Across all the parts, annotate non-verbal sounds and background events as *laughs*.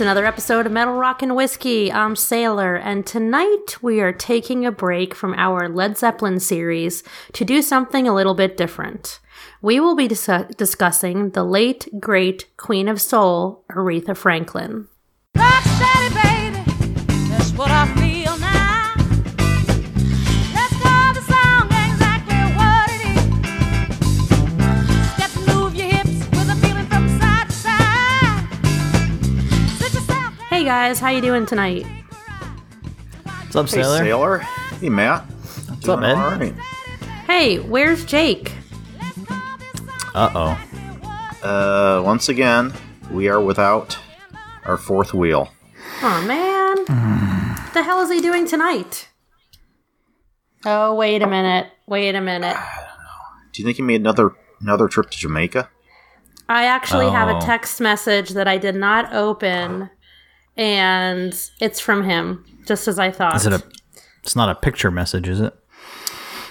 It's another episode of Metal Rock and Whiskey. I'm Sailor, and tonight we are taking a break from our Led Zeppelin series to do something a little bit different. We will be dis- discussing the late, great Queen of Soul, Aretha Franklin. Baby. Guys, how you doing tonight? What's up, Hey, Sailor? Sailor. Hey, Matt. What's up, man? All right. Hey, where's Jake? Uh oh. Uh, once again, we are without our fourth wheel. Oh man. what *sighs* the hell is he doing tonight? Oh, wait a minute. Wait a minute. Do you think he made another another trip to Jamaica? I actually have a Oh. text message that I did not open, and it's from him, just as I thought. Is it a? It's not a picture message, is it?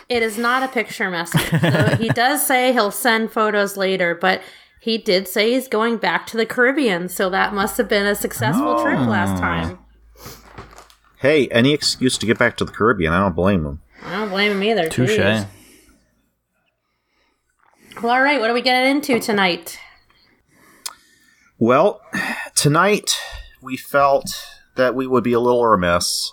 It is not a picture message. though he *laughs* does say he'll send photos later, but he did say he's going back to the Caribbean, so that must have been a successful trip oh. last time. Hey, any excuse to get back to the Caribbean. I don't blame him. I don't blame him either. Touche. Jeez. Well, all right. What are we getting into tonight? Well, tonight we felt that we would be a little remiss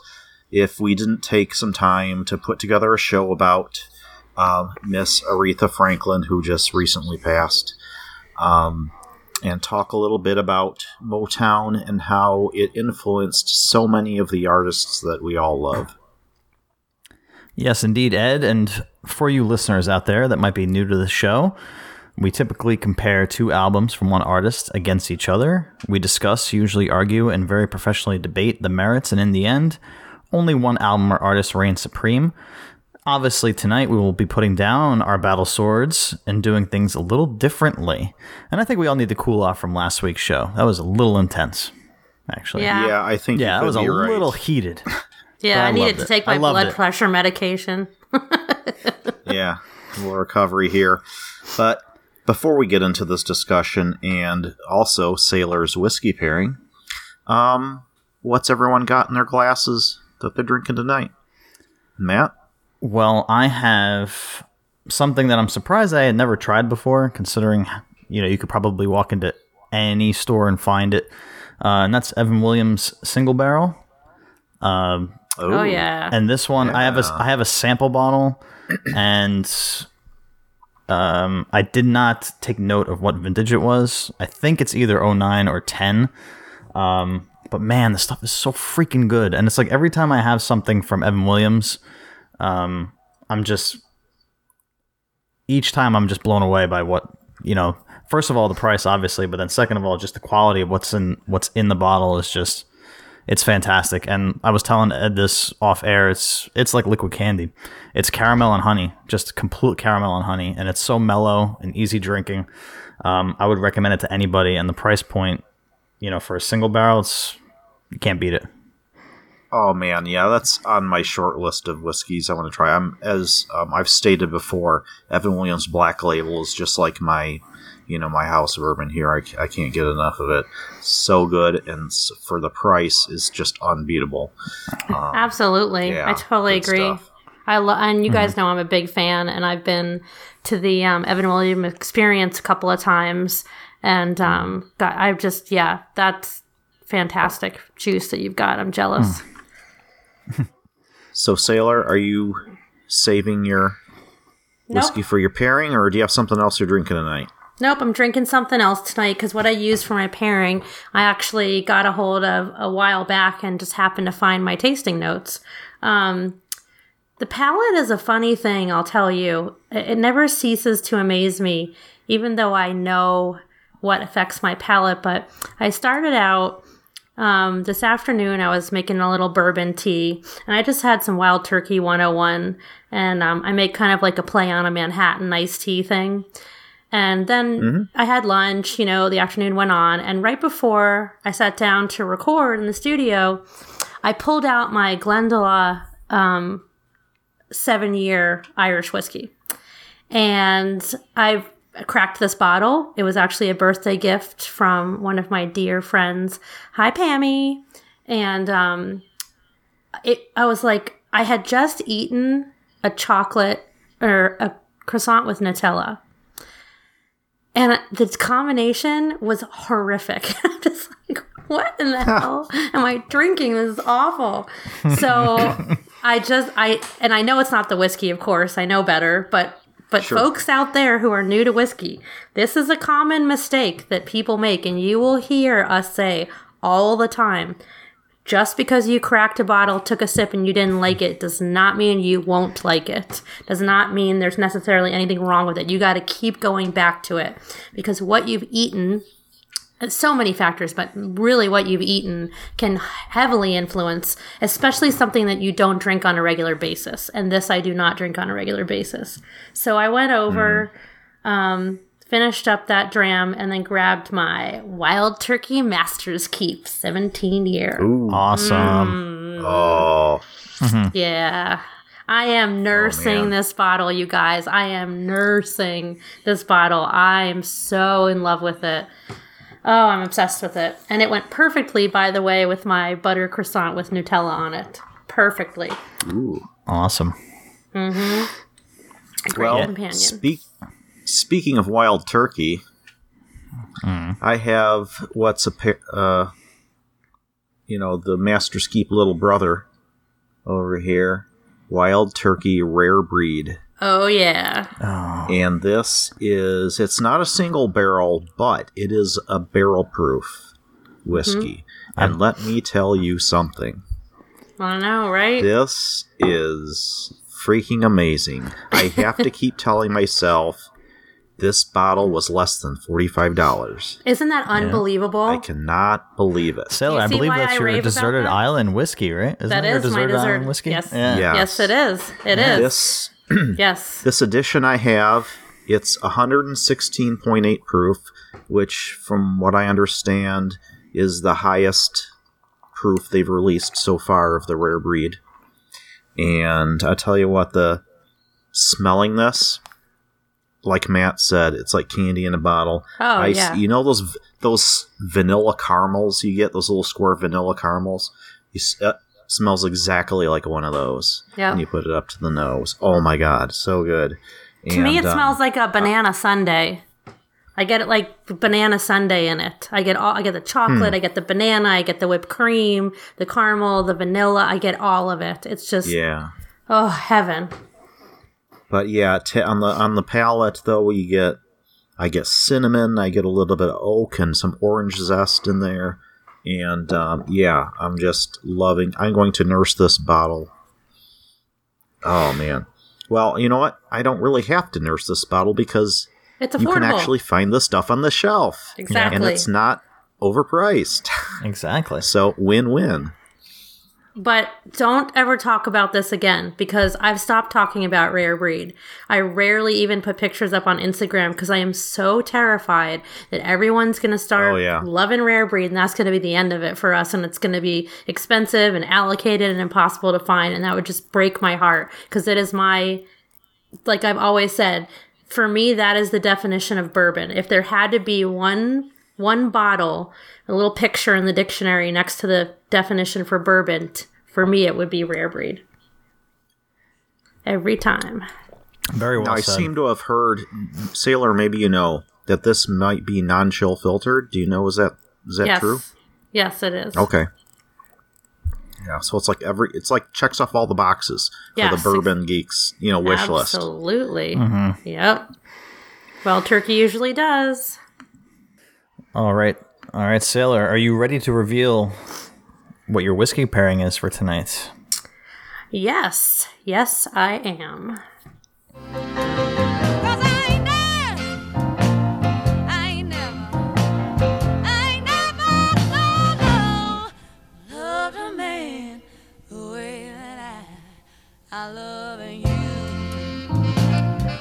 if we didn't take some time to put together a show about um, Miss Aretha Franklin, who just recently passed, um, and talk a little bit about Motown and how it influenced so many of the artists that we all love. Yes, indeed, Ed. And for you listeners out there that might be new to the show, we typically compare two albums from one artist against each other. We discuss, usually argue, and very professionally debate the merits, and in the end, only one album or artist reigns supreme. Obviously, tonight we will be putting down our battle swords and doing things a little differently. And I think we all need to cool off from last week's show. That was a little intense, actually. Yeah. Yeah, I think Yeah, you that was a right. little heated. *laughs* Yeah, I I, needed to it. take my blood it. pressure medication. *laughs* yeah, a little recovery here. But before we get into this discussion and also Sailor's whiskey pairing, um, what's everyone got in their glasses that they're drinking tonight? Matt? Well, I have something that I'm surprised I had never tried before, considering you know you could probably walk into any store and find it, uh, and that's Evan Williams single barrel. Um, Oh, yeah. and this one I have a I have a sample bottle, and um, I did not take note of what vintage it was. I think it's either 09 or 10. Um, but man, the stuff is so freaking good, and it's like every time I have something from Evan Williams, um, I'm just each time I'm just blown away by what you know. First of all, the price, obviously, but then second of all, just the quality of what's in what's in the bottle is just it's fantastic. And I was telling Ed this off air. It's it's like liquid candy. It's caramel and honey, just complete caramel and honey, and it's so mellow and easy drinking. Um, I would recommend it to anybody. And the price point, you know, for a single barrel, it's you can't beat it. Oh man, yeah, that's on my short list of whiskeys I want to try. I'm as um, I've stated before, Evan Williams Black Label is just like my, you know, my house of bourbon here. I can't get enough of it. So good, and for the price is just unbeatable. Absolutely. yeah, I totally agree. stuff. I lo- and you guys know I'm a big fan, and I've been to the um, Evan Williams experience a couple of times, and um, got, I've just yeah, that's fantastic juice that you've got. I'm jealous. *laughs* So, Sailor, are you saving your whiskey for your pairing, or do you have something else you're drinking tonight? Nope, I'm drinking something else tonight because what I use for my pairing, I actually got a hold of a while back and just happened to find my tasting notes. Um, the palate is a funny thing, I'll tell you. It, it never ceases to amaze me, even though I know what affects my palate. But I started out um, this afternoon, I was making a little bourbon tea, and I just had some Wild Turkey 101, and um, I make kind of like a play on a Manhattan iced tea thing. And then I had lunch, you know, the afternoon went on. And right before I sat down to record in the studio, I pulled out my Glendalough um, seven year Irish whiskey. And I've cracked this bottle. It was actually a birthday gift from one of my dear friends. Hi, Pammy. And um, it, I was like, I had just eaten a chocolate or a croissant with Nutella. And the combination was horrific. *laughs* I'm just like, what in the *laughs* hell am I drinking? This is awful. So *laughs* I just I and I know it's not the whiskey, of course. I know better, but but Sure. folks out there who are new to whiskey, this is a common mistake that people make, and you will hear us say all the time. Just because you cracked a bottle, took a sip, and you didn't like it does not mean you won't like it. Does not mean there's necessarily anything wrong with it. You got to keep going back to it because what you've eaten so many factors, but really what you've eaten can heavily influence, especially something that you don't drink on a regular basis. And this I do not drink on a regular basis. So I went over, um, finished up that dram, and then grabbed my Wild Turkey Master's Keep 17 year. Ooh. Awesome. Oh. Yeah. I am nursing man. this bottle, you guys. I am nursing this bottle. I am so in love with it. Oh, I'm obsessed with it. And it went perfectly, by the way, with my butter croissant with Nutella on it. Perfectly. Ooh. Awesome. Mm-hmm. Great Well, companion. speak, speaking of wild turkey, I have what's a pa- uh, you know the Master's Keep little brother over here, wild turkey rare breed, oh, yeah. and this is it's not a single barrel, but it is a barrel proof whiskey. And let me tell you something. I know, right? This is freaking amazing. I have to keep telling myself this bottle was less than $45. Isn't that unbelievable? I cannot believe it. Sailor, You I see believe why that's I your rave about deserted that? island whiskey, right? Isn't That your is my deserted dessert. island whiskey? Yes. Yeah. Yeah. Yes, it is. It is. This *clears throat* yes. this edition I have, it's 116.8 proof, which from what I understand is the highest proof they've released so far of the rare breed. And I tell you what, the smelling this, like Matt said, it's like candy in a bottle. Oh, yeah. You know those those vanilla caramels you get, those little square vanilla caramels. You uh, smells exactly like one of those. Yep. And you put it up to the nose. Oh my god, so good. To me, it um, smells like a banana sundae. I get it like banana sundae in it. I get all. I get the chocolate. Hmm. I get the banana. I get the whipped cream, the caramel, the vanilla. I get all of it. It's just Yeah. oh heaven. But yeah, t- on the on the palate though, you get I get cinnamon, I get a little bit of oak and some orange zest in there, and um, yeah, I'm just loving. I'm going to nurse this bottle. Oh man, well you know what? I don't really have to nurse this bottle because It's you can actually find the stuff on the shelf, exactly. and it's not overpriced. *laughs* Exactly. so win win. But don't ever talk about this again because I've stopped talking about rare breed. I rarely even put pictures up on Instagram because I am so terrified that everyone's going to start Oh, yeah. loving rare breed and that's going to be the end of it for us and it's going to be expensive and allocated and impossible to find and that would just break my heart because it is my like I've always said, for me that is the definition of bourbon. If there had to be one one bottle, a little picture in the dictionary next to the definition for bourbon, t- for me it would be rare breed. Every time. Very well Now, I seem to have heard, Sailor. Maybe you know that this might be non-chill filtered. Do you know? Is that is that yes. true? Yes, it is. Okay. Yeah, so it's like every it's like checks off all the boxes for Yes. the bourbon geeks, you know, wish list. Absolutely. Mm-hmm. Yep. Well, turkey usually does. All right. All right, Sailor, are you ready to reveal what your whiskey pairing is for tonight? Yes. Yes, I am.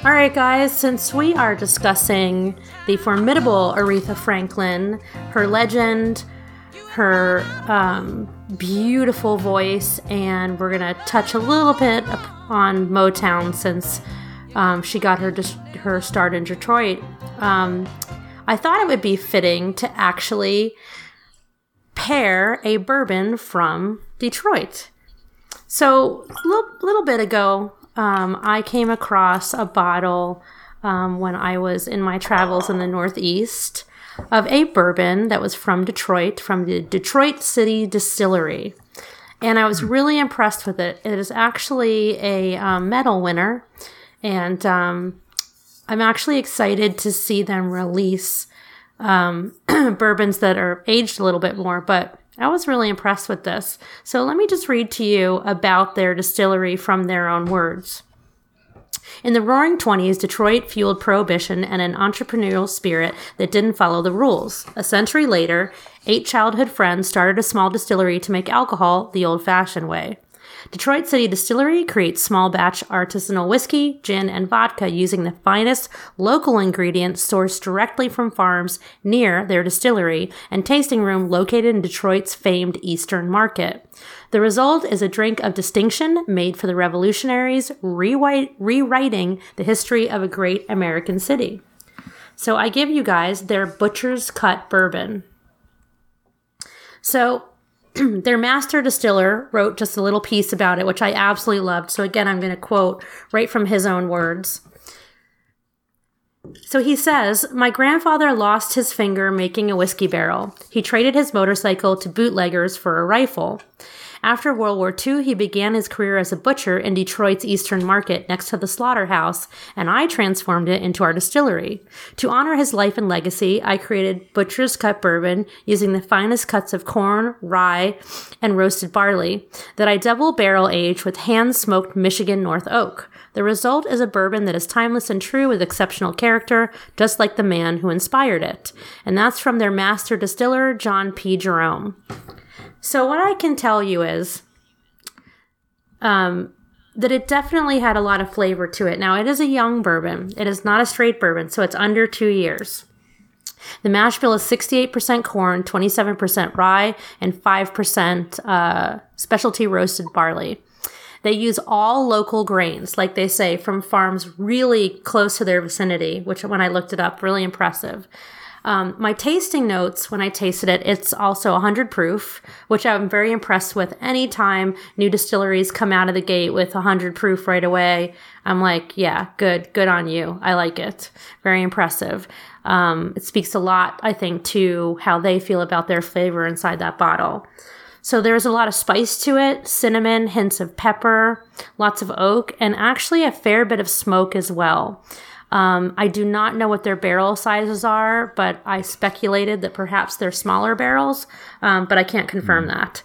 All right, guys, since we are discussing the formidable Aretha Franklin, her legend, her um, beautiful voice, and we're going to touch a little bit on Motown since um, she got her her start in Detroit. Um, I thought it would be fitting to actually pair a bourbon from Detroit. So a little, little bit ago, um, I came across a bottle um, when I was in my travels in the Northeast of a bourbon that was from Detroit, from the Detroit City Distillery. And I was really impressed with it. It is actually a um, medal winner. And um, I'm actually excited to see them release um, *clears throat* bourbons that are aged a little bit more. But I was really impressed with this. So let me just read to you about their distillery from their own words. In the roaring 20s, Detroit fueled prohibition and an entrepreneurial spirit that didn't follow the rules. A century later, eight childhood friends started a small distillery to make alcohol the old fashioned way. Detroit City Distillery creates small batch artisanal whiskey, gin, and vodka using the finest local ingredients sourced directly from farms near their distillery and tasting room located in Detroit's famed Eastern Market. The result is a drink of distinction made for the revolutionaries, rewriting the history of a great American city. So I give you guys their Butcher's Cut bourbon. So *clears throat* their master distiller wrote just a little piece about it, which I absolutely loved. So again, I'm going to quote right from his own words. So he says, My grandfather lost his finger making a whiskey barrel. He traded his motorcycle to bootleggers for a rifle. After World War II, he began his career as a butcher in Detroit's Eastern Market next to the slaughterhouse, and I transformed it into our distillery. To honor his life and legacy, I created Butcher's Cut Bourbon using the finest cuts of corn, rye, and roasted barley that I double barrel age with hand smoked Michigan North Oak. The result is a bourbon that is timeless and true with exceptional character, just like the man who inspired it. And that's from their master distiller, John P. Jerome. So what I can tell you is um, that it definitely had a lot of flavor to it. Now it is a young bourbon. It is not a straight bourbon, so it's under two years. The mash bill is 68% corn, 27% rye, and 5% uh, specialty roasted barley. They use all local grains, like they say, from farms really close to their vicinity, which when I looked it up, really impressive. Um, my tasting notes, when I tasted it, it's also 100 proof, which I'm very impressed with. Anytime new distilleries come out of the gate with 100 proof right away, I'm like, yeah, good, good on you. I like it. Very impressive. Um, it speaks a lot, I think, to how they feel about their flavor inside that bottle. So there's a lot of spice to it cinnamon, hints of pepper, lots of oak, and actually a fair bit of smoke as well. Um, I do not know what their barrel sizes are, but I speculated that perhaps they're smaller barrels, um, but I can't confirm that.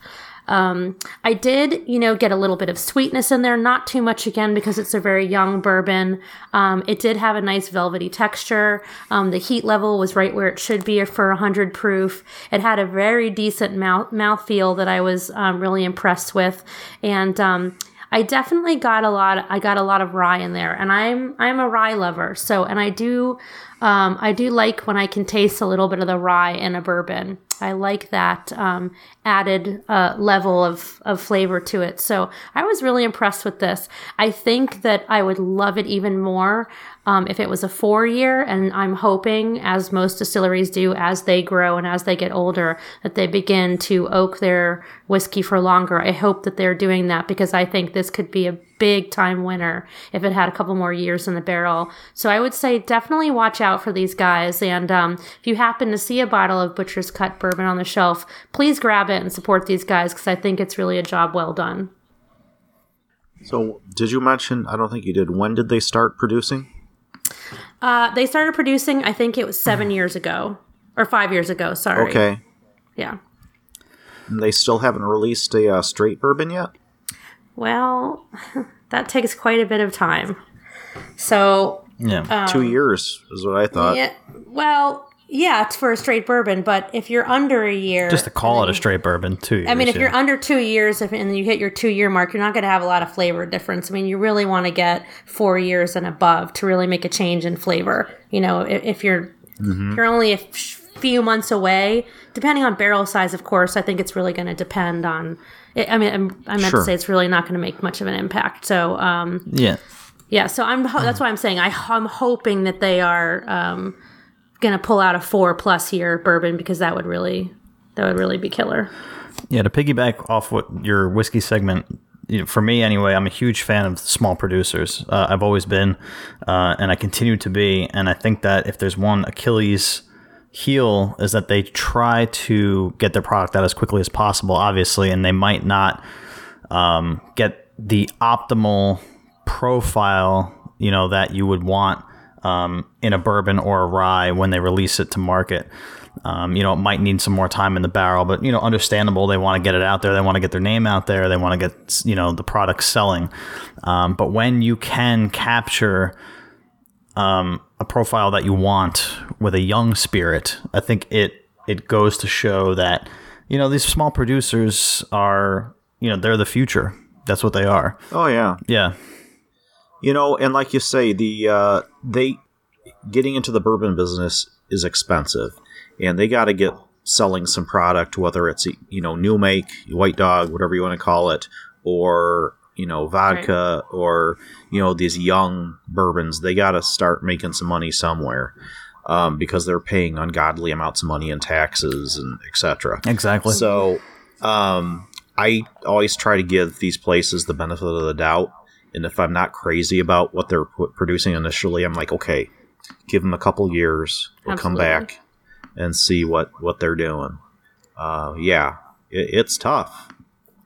Um, I did, you know, get a little bit of sweetness in there, not too much again because it's a very young bourbon. Um, it did have a nice velvety texture. Um, the heat level was right where it should be for 100 proof. It had a very decent mouth mouthfeel that I was um, really impressed with, and um, I definitely got a lot. I got a lot of rye in there, and I'm I'm a rye lover. So, and I do, um, I do like when I can taste a little bit of the rye in a bourbon. I like that um, added uh, level of of flavor to it. So, I was really impressed with this. I think that I would love it even more um, if it was a four year, and I'm hoping, as most distilleries do, as they grow and as they get older, that they begin to oak their whiskey for longer. I hope that they're doing that because I think this could be a big time winner if it had a couple more years in the barrel. So I would say definitely watch out for these guys. And um, if you happen to see a bottle of Butcher's Cut on the shelf, please grab it and support these guys because I think it's really a job well done. So, did you mention? I don't think you did. When did they start producing? Uh, they started producing, I think it was seven *sighs* years ago or five years ago. Sorry. Okay. Yeah. And they still haven't released a uh, straight bourbon yet. Well, *laughs* that takes quite a bit of time. So, Yeah. Two years is what I thought. yeah, well, yeah, it's for a straight bourbon, but if you're under a year, Just to call it a straight bourbon, too. I mean, if you're under two years if, and you hit your two year mark, you're not going to have a lot of flavor difference. I mean, you really want to get four years and above to really make a change in flavor. You know, if, if you're if you're only a few months away, depending on barrel size, of course, I think it's really going to depend on. I I mean, I'm, I meant Sure. to say it's really not going to make much of an impact. So, um, yeah. Yeah, so I'm that's why I'm saying I, I'm hoping that they are um, to pull out a four plus here bourbon because that would really that would really be killer. Yeah, to piggyback off what your whiskey segment, you know, for me anyway, I'm a huge fan of small producers. Uh, I've always been, uh, and I continue to be. And I think that if there's one Achilles heel, is that they try to get their product out as quickly as possible, obviously, and they might not um, get the optimal profile, you know, that you would want um, in a bourbon or a rye when they release it to market. Um, you know, it might need some more time in the barrel, but you know, understandable. They want to get it out there. They want to get their name out there. They want to get you know the product selling. Um, but when you can capture um, a profile that you want with a young spirit, I think it it goes to show that you know these small producers are you know they're the future. That's what they are. Oh yeah, Yeah, you know, and like you say, the uh, they getting into the bourbon business is expensive, and they got to get selling some product, whether it's you know new make, white dog, whatever you want to call it, or you know vodka, or you know these young bourbons. They got to start making some money somewhere. Um, because they're paying ungodly amounts of money in taxes and etc. exactly. So, um, I always try to give these places the benefit of the doubt. And if I'm not crazy about what they're producing initially, I'm like, okay, give them a couple years. We'll come back and see what what they're doing. Uh, yeah, it, it's tough.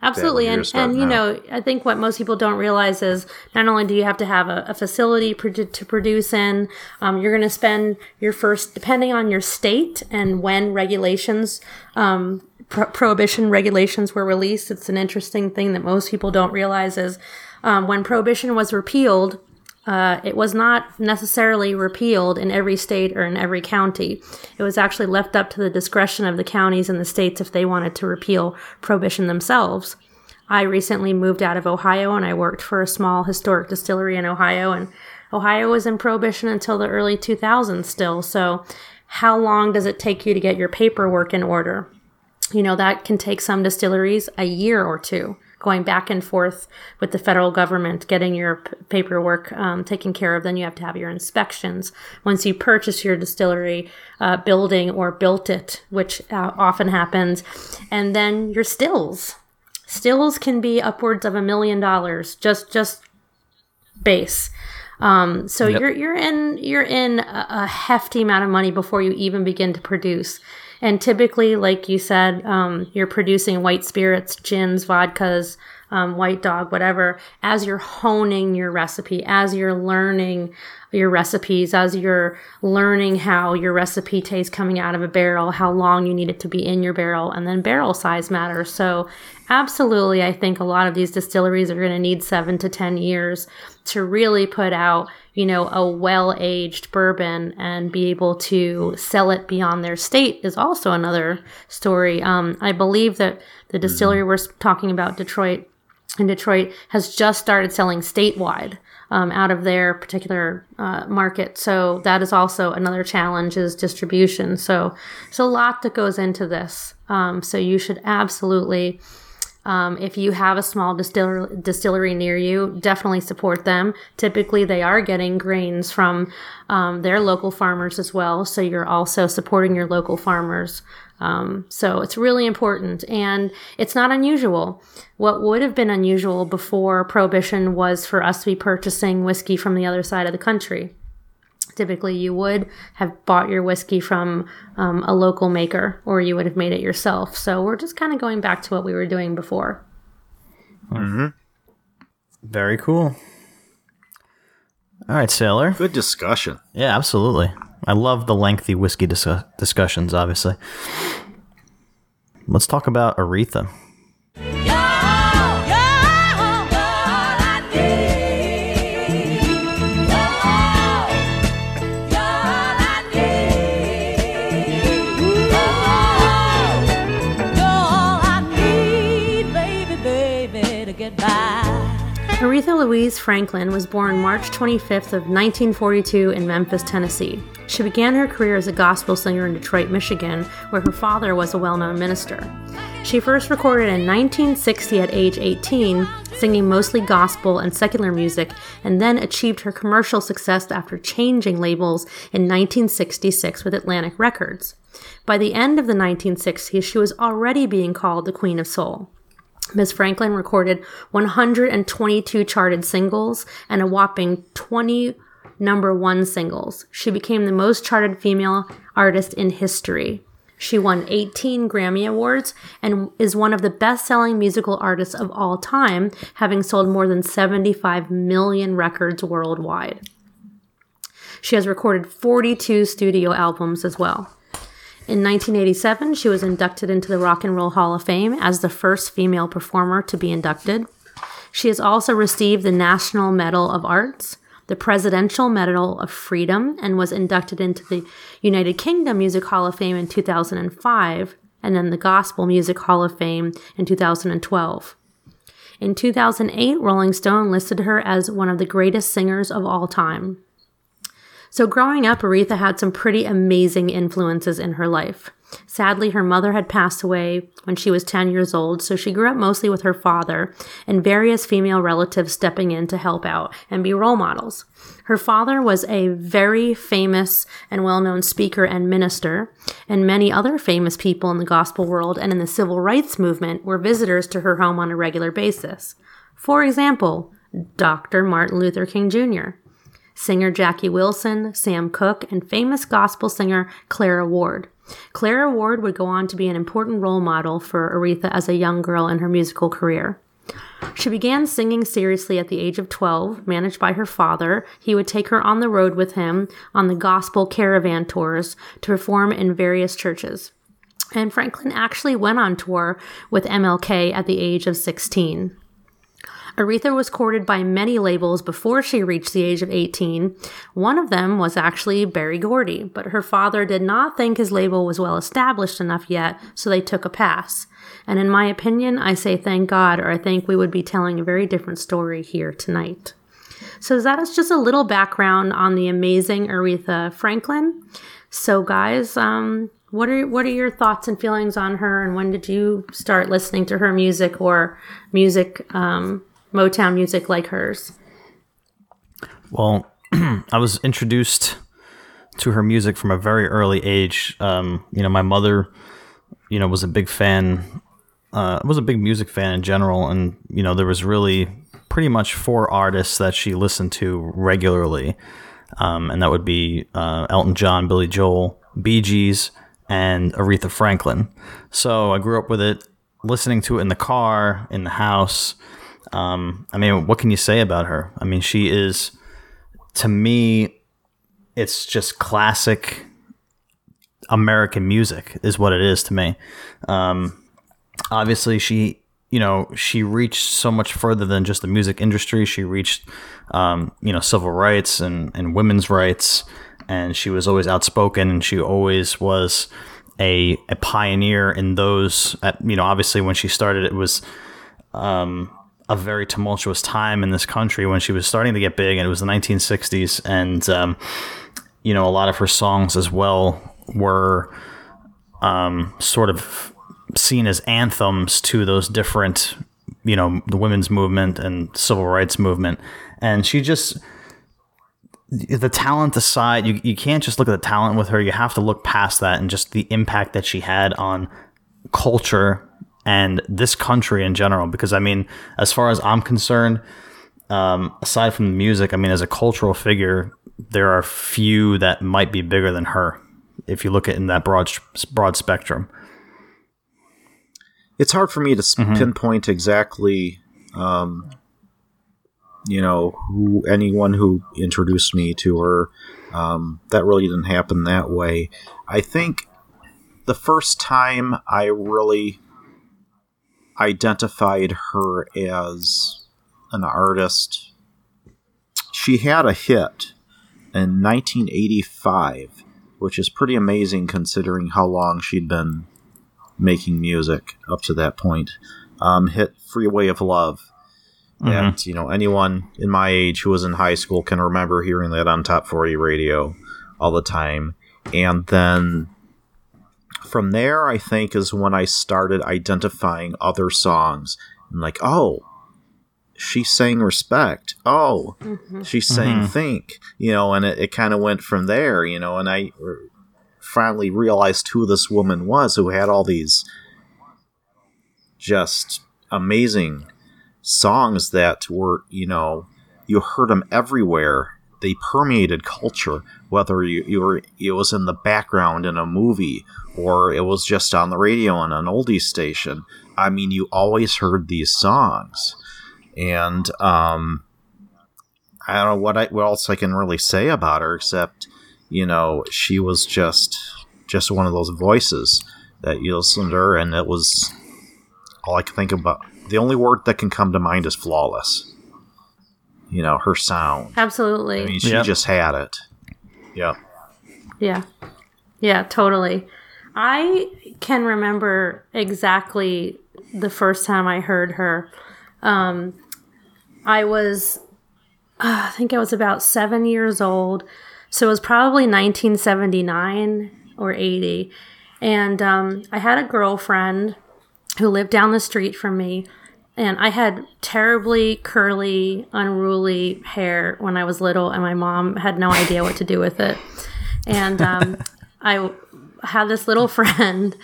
Absolutely, and and you out. know, I think what most people don't realize is not only do you have to have a, a facility to produce in, um, you're going to spend your first, depending on your state and when regulations, um, prohibition regulations were released. It's an interesting thing that most people don't realize is um, when prohibition was repealed. Uh, it was not necessarily repealed in every state or in every county. It was actually left up to the discretion of the counties and the states if they wanted to repeal prohibition themselves. I recently moved out of Ohio and I worked for a small historic distillery in Ohio, and Ohio was in prohibition until the early 2000s still. So, how long does it take you to get your paperwork in order? you know that can take some distilleries a year or two going back and forth with the federal government getting your p- paperwork um, taken care of then you have to have your inspections once you purchase your distillery uh, building or built it which uh, often happens and then your stills stills can be upwards of a million dollars just just base um, so Yep. you're you're in you're in a, a hefty amount of money before you even begin to produce. And typically, like you said, um, you're producing white spirits, gins, vodkas, um, white dog, whatever, as you're honing your recipe, as you're learning your recipes, as you're learning how your recipe tastes coming out of a barrel, how long you need it to be in your barrel, and then barrel size matters. So, absolutely, I think a lot of these distilleries are going to need seven to 10 years to really put out, you know, a well aged bourbon and be able to sell it beyond their state is also another story. Um, I believe that the distillery we're talking about, Detroit, in Detroit, has just started selling statewide. Um, out of their particular uh, market, so that is also another challenge is distribution. So, there's a lot that goes into this. Um, so you should absolutely um, if you have a small distiller- distillery near you, definitely support them. Typically, they are getting grains from um, their local farmers as well. So you're also supporting your local farmers. Um, so it's really important and it's not unusual. What would have been unusual before Prohibition was for us to be purchasing whiskey from the other side of the country typically you would have bought your whiskey from um, a local maker or you would have made it yourself so we're just kind of going back to what we were doing before Mm-hmm. Very cool. All right, Sailor. Good discussion. Yeah, absolutely. I love the lengthy whiskey dis- discussions, obviously. Let's talk about Aretha. Louise Franklin was born March 25th of 1942 in Memphis, Tennessee. She began her career as a gospel singer in Detroit, Michigan, where her father was a well-known minister. She first recorded in 1960 at age 18, singing mostly gospel and secular music, and then achieved her commercial success after changing labels in 1966 with Atlantic Records. By the end of the 1960s, she was already being called the Queen of Soul. Ms. Franklin recorded 122 charted singles and a whopping 20 number one singles. She became the most charted female artist in history. She won 18 Grammy Awards and is one of the best selling musical artists of all time, having sold more than 75 million records worldwide. She has recorded 42 studio albums as well. In 1987, she was inducted into the Rock and Roll Hall of Fame as the first female performer to be inducted. She has also received the National Medal of Arts, the Presidential Medal of Freedom, and was inducted into the United Kingdom Music Hall of Fame in 2005, and then the Gospel Music Hall of Fame in 2012. In 2008, Rolling Stone listed her as one of the greatest singers of all time. So, growing up, Aretha had some pretty amazing influences in her life. Sadly, her mother had passed away when she was 10 years old, so she grew up mostly with her father and various female relatives stepping in to help out and be role models. Her father was a very famous and well known speaker and minister, and many other famous people in the gospel world and in the civil rights movement were visitors to her home on a regular basis. For example, Dr. Martin Luther King Jr singer Jackie Wilson, Sam Cooke, and famous gospel singer Clara Ward. Clara Ward would go on to be an important role model for Aretha as a young girl in her musical career. She began singing seriously at the age of 12, managed by her father. He would take her on the road with him on the gospel caravan tours to perform in various churches. And Franklin actually went on tour with MLK at the age of 16. Aretha was courted by many labels before she reached the age of 18. One of them was actually Berry Gordy, but her father did not think his label was well established enough yet, so they took a pass. And in my opinion, I say thank God, or I think we would be telling a very different story here tonight. So that is just a little background on the amazing Aretha Franklin. So guys, um, what are what are your thoughts and feelings on her, and when did you start listening to her music or music um, Motown music like hers? Well, *clears throat* I was introduced to her music from a very early age. Um, you know, my mother, you know, was a big fan. Uh, was a big music fan in general, and you know, there was really pretty much four artists that she listened to regularly, um, and that would be uh, Elton John, Billy Joel, Bee Gees, and Aretha Franklin. So I grew up with it, listening to it in the car, in the house. Um, I mean, what can you say about her? I mean, she is, to me, it's just classic American music, is what it is to me. Um, obviously, she, you know, she reached so much further than just the music industry. She reached, um, you know, civil rights and, and women's rights, and she was always outspoken, and she always was a, a pioneer in those. At, you know, obviously, when she started, it was. Um, a very tumultuous time in this country when she was starting to get big, and it was the 1960s. And um, you know, a lot of her songs as well were um, sort of seen as anthems to those different, you know, the women's movement and civil rights movement. And she just the talent aside, you, you can't just look at the talent with her. You have to look past that and just the impact that she had on culture and this country in general. Because I mean, as far as I'm concerned, um, aside from the music, I mean, as a cultural figure, there are few that might be bigger than her. If you look at in that broad broad spectrum, it's hard for me to mm-hmm. pinpoint exactly, um, you know, who anyone who introduced me to her. Um, that really didn't happen that way. I think the first time I really identified her as an artist. She had a hit in 1985, which is pretty amazing considering how long she'd been making music up to that point. Um, hit Freeway of Love. Mm-hmm. And, you know, anyone in my age who was in high school can remember hearing that on Top 40 radio all the time. And then from there, I think, is when I started identifying other songs. And like, oh, she sang Respect. Oh, mm-hmm. she sang mm-hmm. Think. You know, and it, it kind of went from there, you know, and I finally realized who this woman was who had all these just amazing songs that were, you know, you heard them everywhere. They permeated culture, whether you, you were it was in the background in a movie or it was just on the radio on an oldie station. I mean, you always heard these songs, and um, I don't know what I what else I can really say about her except you know she was just just one of those voices that you listen to her, and it was all I can think about. The only word that can come to mind is flawless. You know, her sound. Absolutely. I mean, she Yep. just had it. Yeah. Yeah. Yeah, totally. I can remember exactly the first time I heard her. Um, I was, uh, I think I was about seven years old. So it was probably 1979 or 80. And um, I had a girlfriend who lived down the street from me. And I had terribly curly, unruly hair when I was little, and my mom had no idea what to do with it. And um, *laughs* I had this little *laughs* friend,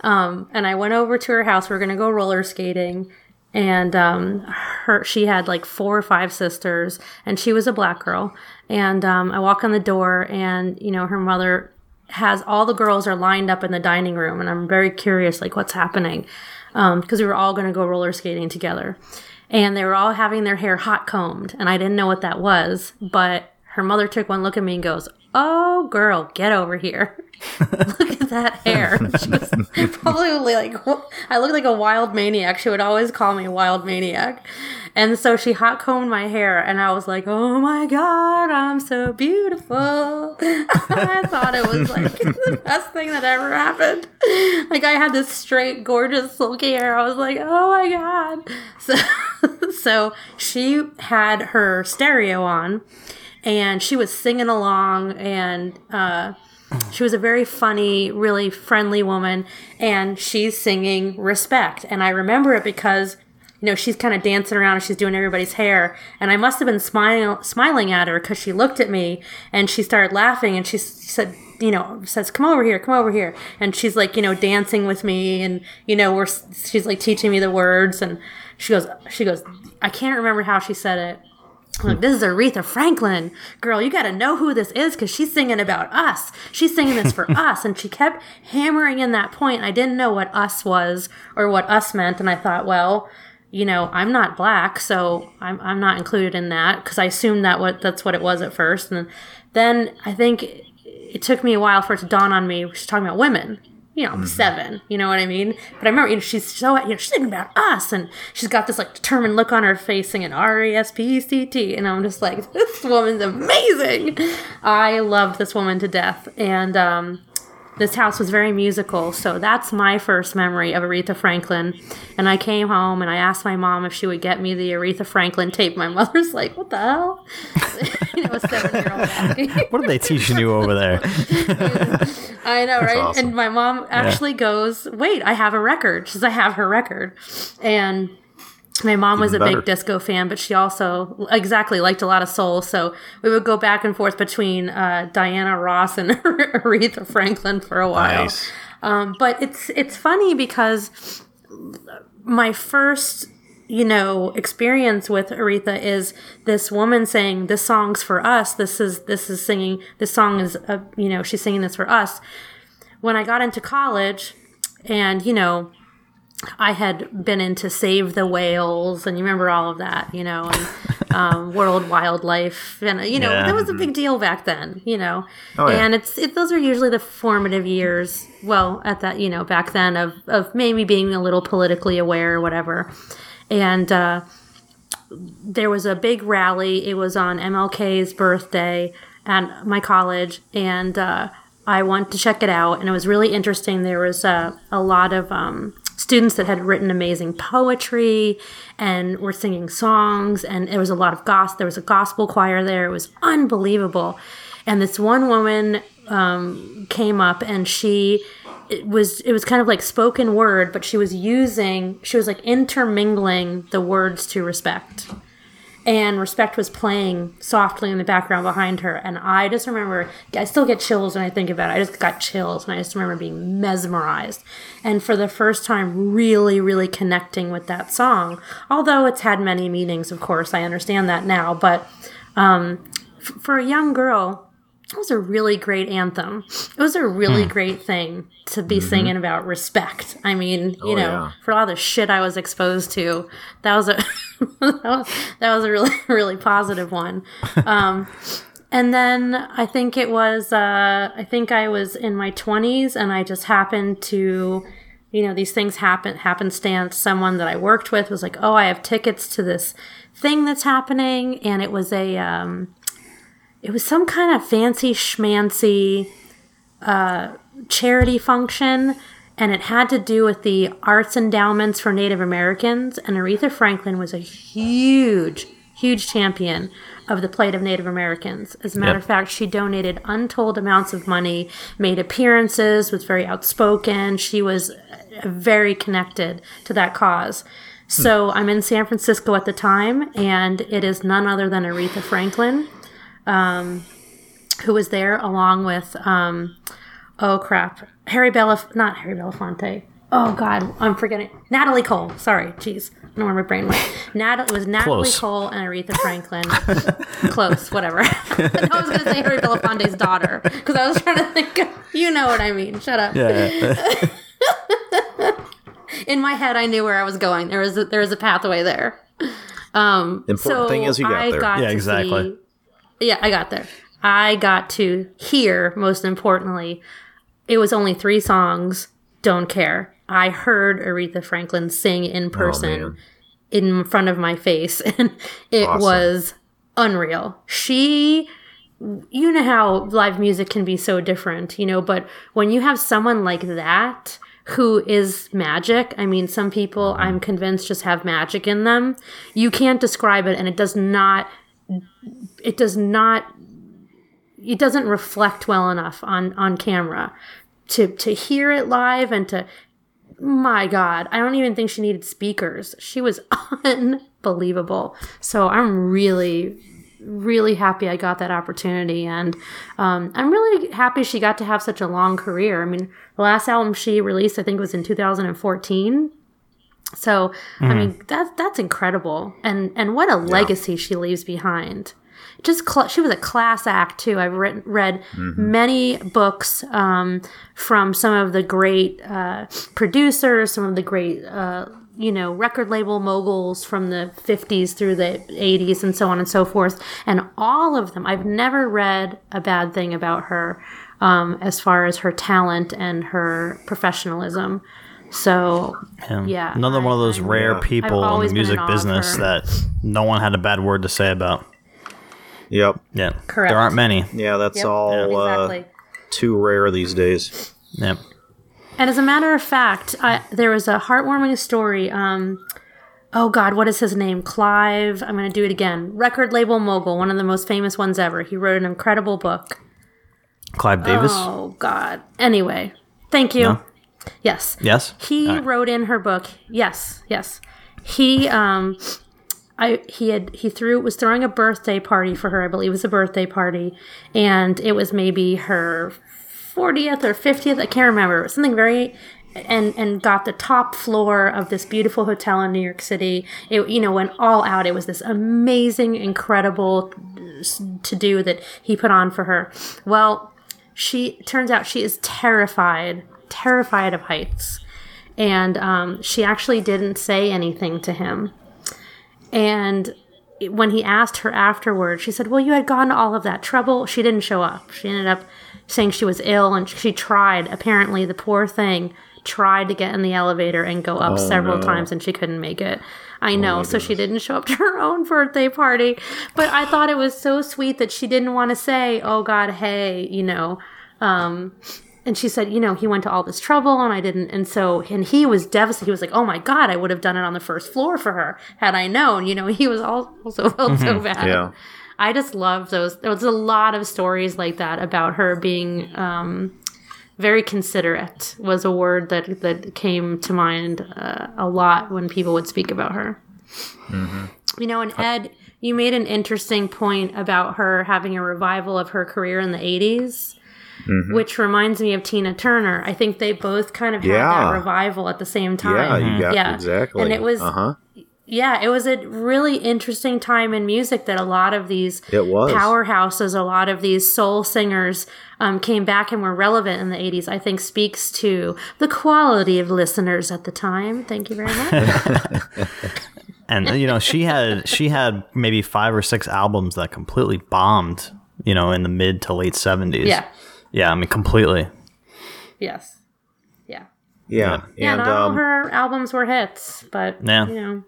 um, and I went over to her house. We are gonna go roller skating, and um, her she had like four or five sisters, and she was a black girl. And um, I walk on the door, and you know her mother has all the girls are lined up in the dining room, and I'm very curious, like what's happening, because we were all gonna go roller skating together, and they were all having their hair hot combed, and I didn't know what that was, but her mother took one look at me and goes, "Oh, girl, get over here." *laughs* look at that hair. She was *laughs* probably like, I look like a wild maniac. She would always call me a wild maniac. And so she hot combed my hair, and I was like, oh my God, I'm so beautiful. *laughs* I thought it was like the best thing that ever happened. Like, I had this straight, gorgeous, silky hair. I was like, oh my God. So, so she had her stereo on, and she was singing along, and, uh, she was a very funny, really friendly woman, and she's singing Respect. And I remember it because, you know, she's kind of dancing around and she's doing everybody's hair. And I must have been smiling, smiling at her because she looked at me and she started laughing and she s- said, you know, says, come over here, come over here. And she's like, you know, dancing with me and, you know, we're, she's like teaching me the words. And she goes, she goes, I can't remember how she said it. This is Aretha Franklin. Girl, you got to know who this is because she's singing about us. She's singing this for *laughs* us. And she kept hammering in that point. I didn't know what us was or what us meant. And I thought, well, you know, I'm not black, so I'm, I'm not included in that because I assumed that what that's what it was at first. And then I think it took me a while for it to dawn on me. She's talking about women. You know, I'm seven. You know what I mean? But I remember, you know, she's so, you know, she's thinking about us, and she's got this like determined look on her face, singing R E S P E C T, and I'm just like, this woman's amazing. I loved this woman to death, and um, this house was very musical, so that's my first memory of Aretha Franklin. And I came home and I asked my mom if she would get me the Aretha Franklin tape. My *laughs* mother's like, "What the hell?" *laughs* you know, a seven-year-old. *laughs* What are they teaching you over there? I know, right? awesome. And my mom actually goes, "Wait, I have a record." She says, "I have her record," and my mom was a better. big disco fan, but she also exactly liked a lot of soul. So we would go back and forth between uh, Diana Ross and *laughs* Aretha Franklin for a while. Nice. Um, but it's it's funny because my first you know experience with Aretha is this woman saying this song's for us this is this is singing this song is uh, you know she's singing this for us when I got into college and you know I had been into Save the Whales, and you remember all of that, you know, and *laughs* um, World Wildlife, and you know Yeah. that was a big deal back then, you know. Oh, yeah. And it's it, those are usually the formative years. Well, at that, you know, back then of of maybe being a little politically aware or whatever. And uh, there was a big rally. It was on MLK's birthday at my college, and uh, I went to check it out, and it was really interesting. There was uh, a lot of um, students that had written amazing poetry and were singing songs, and there was a lot of gospel. There was a gospel choir there. It was unbelievable. And this one woman um, came up, and she it was it was kind of like spoken word, but she was using she was like intermingling the words to respect. And respect was playing softly in the background behind her, and I just remember I still get chills when I think about it. I just got chills, and I just remember being mesmerized, and for the first time, really, really connecting with that song. Although it's had many meanings, of course, I understand that now. But um, f- for a young girl, it was a really great anthem. It was a really great thing to be singing about respect. I mean, you Oh, know, yeah. for all the shit I was exposed to, that was a *laughs* that, was, that was a really *laughs* really positive one. *laughs* Um, and then I think it was uh, I think I was in my twenties, and I just happened to. You know, these things happen happenstance. Someone that I worked with was like, "Oh, I have tickets to this thing that's happening," and it was a um, it was some kind of fancy schmancy uh, charity function and it had to do with the arts endowments for native americans and aretha franklin was a huge huge champion of the plight of native americans. As a matter Yep. of fact she donated untold amounts of money made appearances was very outspoken. She was uh, very connected to that cause. So i'm in san francisco at the time and it is none other than aretha franklin who was there along with um oh crap harry Belaf not harry belafonte oh god i'm forgetting natalie cole sorry jeez i don't know where my brain went *laughs* natalie it was natalie Close. cole and aretha franklin *laughs* close whatever *laughs* i was going to say harry belafonte's daughter because i was trying to think of, you know what i mean shut up Yeah. in my head i knew where i was going there was a, there was a pathway there um Important so thing is you got I there. got Yeah, exactly. Yeah, I got there. I got to hear, most importantly, it was only three songs. Don't care. I heard Aretha Franklin sing in oh, person Oh, in front of my face, *laughs* and it Awesome. was unreal. She, you know how live music can be so different, you know, but when you have someone like that who is magic, I mean, some people mm-hmm. I'm convinced just have magic in them. You can't describe it, and it does not, it does not, it doesn't reflect well enough on on camera. To to hear it live and to my god i don't even think she needed speakers. She was *laughs* unbelievable. So i'm really really happy i got that opportunity. And um, i'm really happy she got to have such a long career. I mean the last album she released i think was in 2014 so i mean that's that's incredible. And and what a legacy she leaves behind just cl- she was a class act too. I've written, read many books um, from some of the great uh, producers, some of the great uh, you know record label moguls from the 50s through the 80s and so on and so forth. And all of them, I've never read a bad thing about her um, as far as her talent and her professionalism. So Yeah, Another one of those I- rare people in the music business that no one had a bad word to say about. Yep. Yeah. Correct. There aren't many. Yeah, that's Yep, all exactly. uh, too rare these days. Yep. And as a matter of fact, I, there was a heartwarming story. Um, oh God, what is his name? Clive. I'm going to do it again. Record label mogul, one of the most famous ones ever. He wrote an incredible book. Clive Davis. Oh God. Anyway, thank you. No? Yes. Yes. He All right. wrote in her book. Yes, yes. He um I he had he threw was throwing a birthday party for her, I believe it was a birthday party, and it was maybe her 40th or 50th, I can't remember. Something very and and got the top floor of this beautiful hotel in New York City. It you know went all out. It was this amazing, incredible to do that he put on for her. Well, she turns out she is terrified, terrified of heights, and um, she actually didn't say anything to him. And when he asked her afterwards, she said, "Well, you had gone to all of that trouble." She didn't show up. She ended up saying she was ill, and she tried. Apparently, the poor thing tried to get in the elevator and go up several no. times, and she couldn't make it. I know, so she didn't show up *laughs* to her own birthday party. But I thought it was so sweet that she didn't want to say, "Oh God, hey," you know. Um, and she said, you know, he went to all this trouble and I didn't. And so, and he was devastated. He was like, oh my God, I would have done it on the first floor for her had I known. You know, he was al- also *laughs* felt so bad. Yeah. I just love those. There was a lot of stories like that about her being um, very considerate was a word that that came to mind uh, a lot when people would speak about her. You know, and Ed, you made an interesting point about her having a revival of her career in the 80s. Which reminds me of Tina Turner. I think they both kind of had Yeah. that revival at the same time. Yeah, you got Yeah. exactly. And it was- uh huh. Yeah, it was a really interesting time in music that a lot of these It was. powerhouses, a lot of these soul singers um, came back and were relevant in the 80s. I think speaks to the quality of listeners at the time. Thank you very much. *laughs* and you know she had she had maybe five or six albums that completely bombed you know in the mid to late 70s yeah. Yeah i mean completely Yes. Yeah. Yeah, Yeah, and not all um, her albums were hits, but Yeah. you know.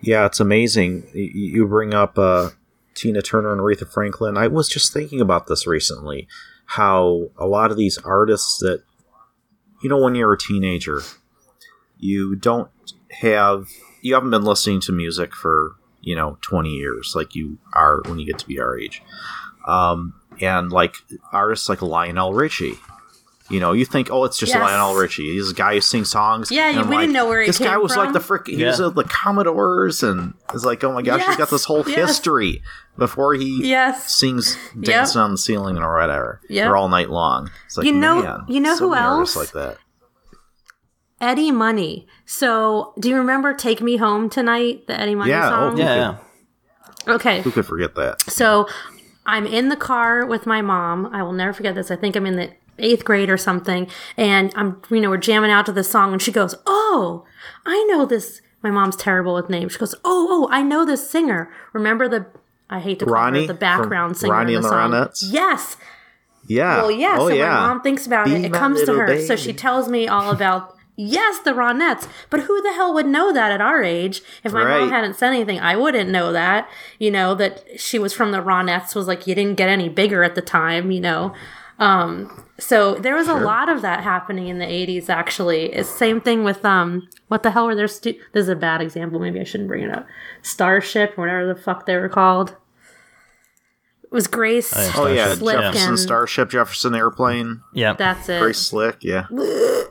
yeah, it's amazing. You bring up uh, Tina Turner and Aretha Franklin. I was just thinking about this recently. How a lot of these artists that, you know, when you're a teenager, you don't have you haven't been listening to music for you know 20 years like you are when you get to be our age um, and like artists like lionel richie you know you think oh it's just Yes. lionel richie he's a guy who sings songs Yeah, and we like, didn't know where he this guy came was like the frick he was Yeah. at the commodores and it's like oh my gosh he's got this whole yes. history before he Yes. sings dancing on the ceiling or whatever Yep. or all night long it's like You know- man, you know so who many artists else? like that Eddie Money. So, do you remember Take Me Home Tonight, the Eddie Money Yeah, oh, song? yeah, yeah. Okay. who could forget that So I'm in the car with my mom. I will never forget this. I think I'm in the eighth grade or something. And I'm, you know, we're jamming out to this song and she goes, Oh, I know this. My mom's terrible with names. She goes, Oh, oh, I know this singer. Remember the, I hate to call Ronnie her the background singer. Ronnie in the and the. Ronettes? Yes. yeah Well, yeah. oh so yeah my mom thinks about Be it. It comes to her. So she tells me all about, yes, the Ronettes. But who the hell would know that at our age? If my mom hadn't said anything, I wouldn't know that. You know, that she was from the Ronettes was like, you didn't get any bigger at the time, you know. Um, so there was a lot of that happening in the 80s, actually. It's same thing with, um, what the hell were their stu- This is a bad example. Maybe I shouldn't bring it up. Starship, whatever the fuck they were called. It was Grace. Oh yeah, Slick Jefferson and- Starship, Jefferson Airplane, yeah That's it. Grace Slick, yeah. *laughs*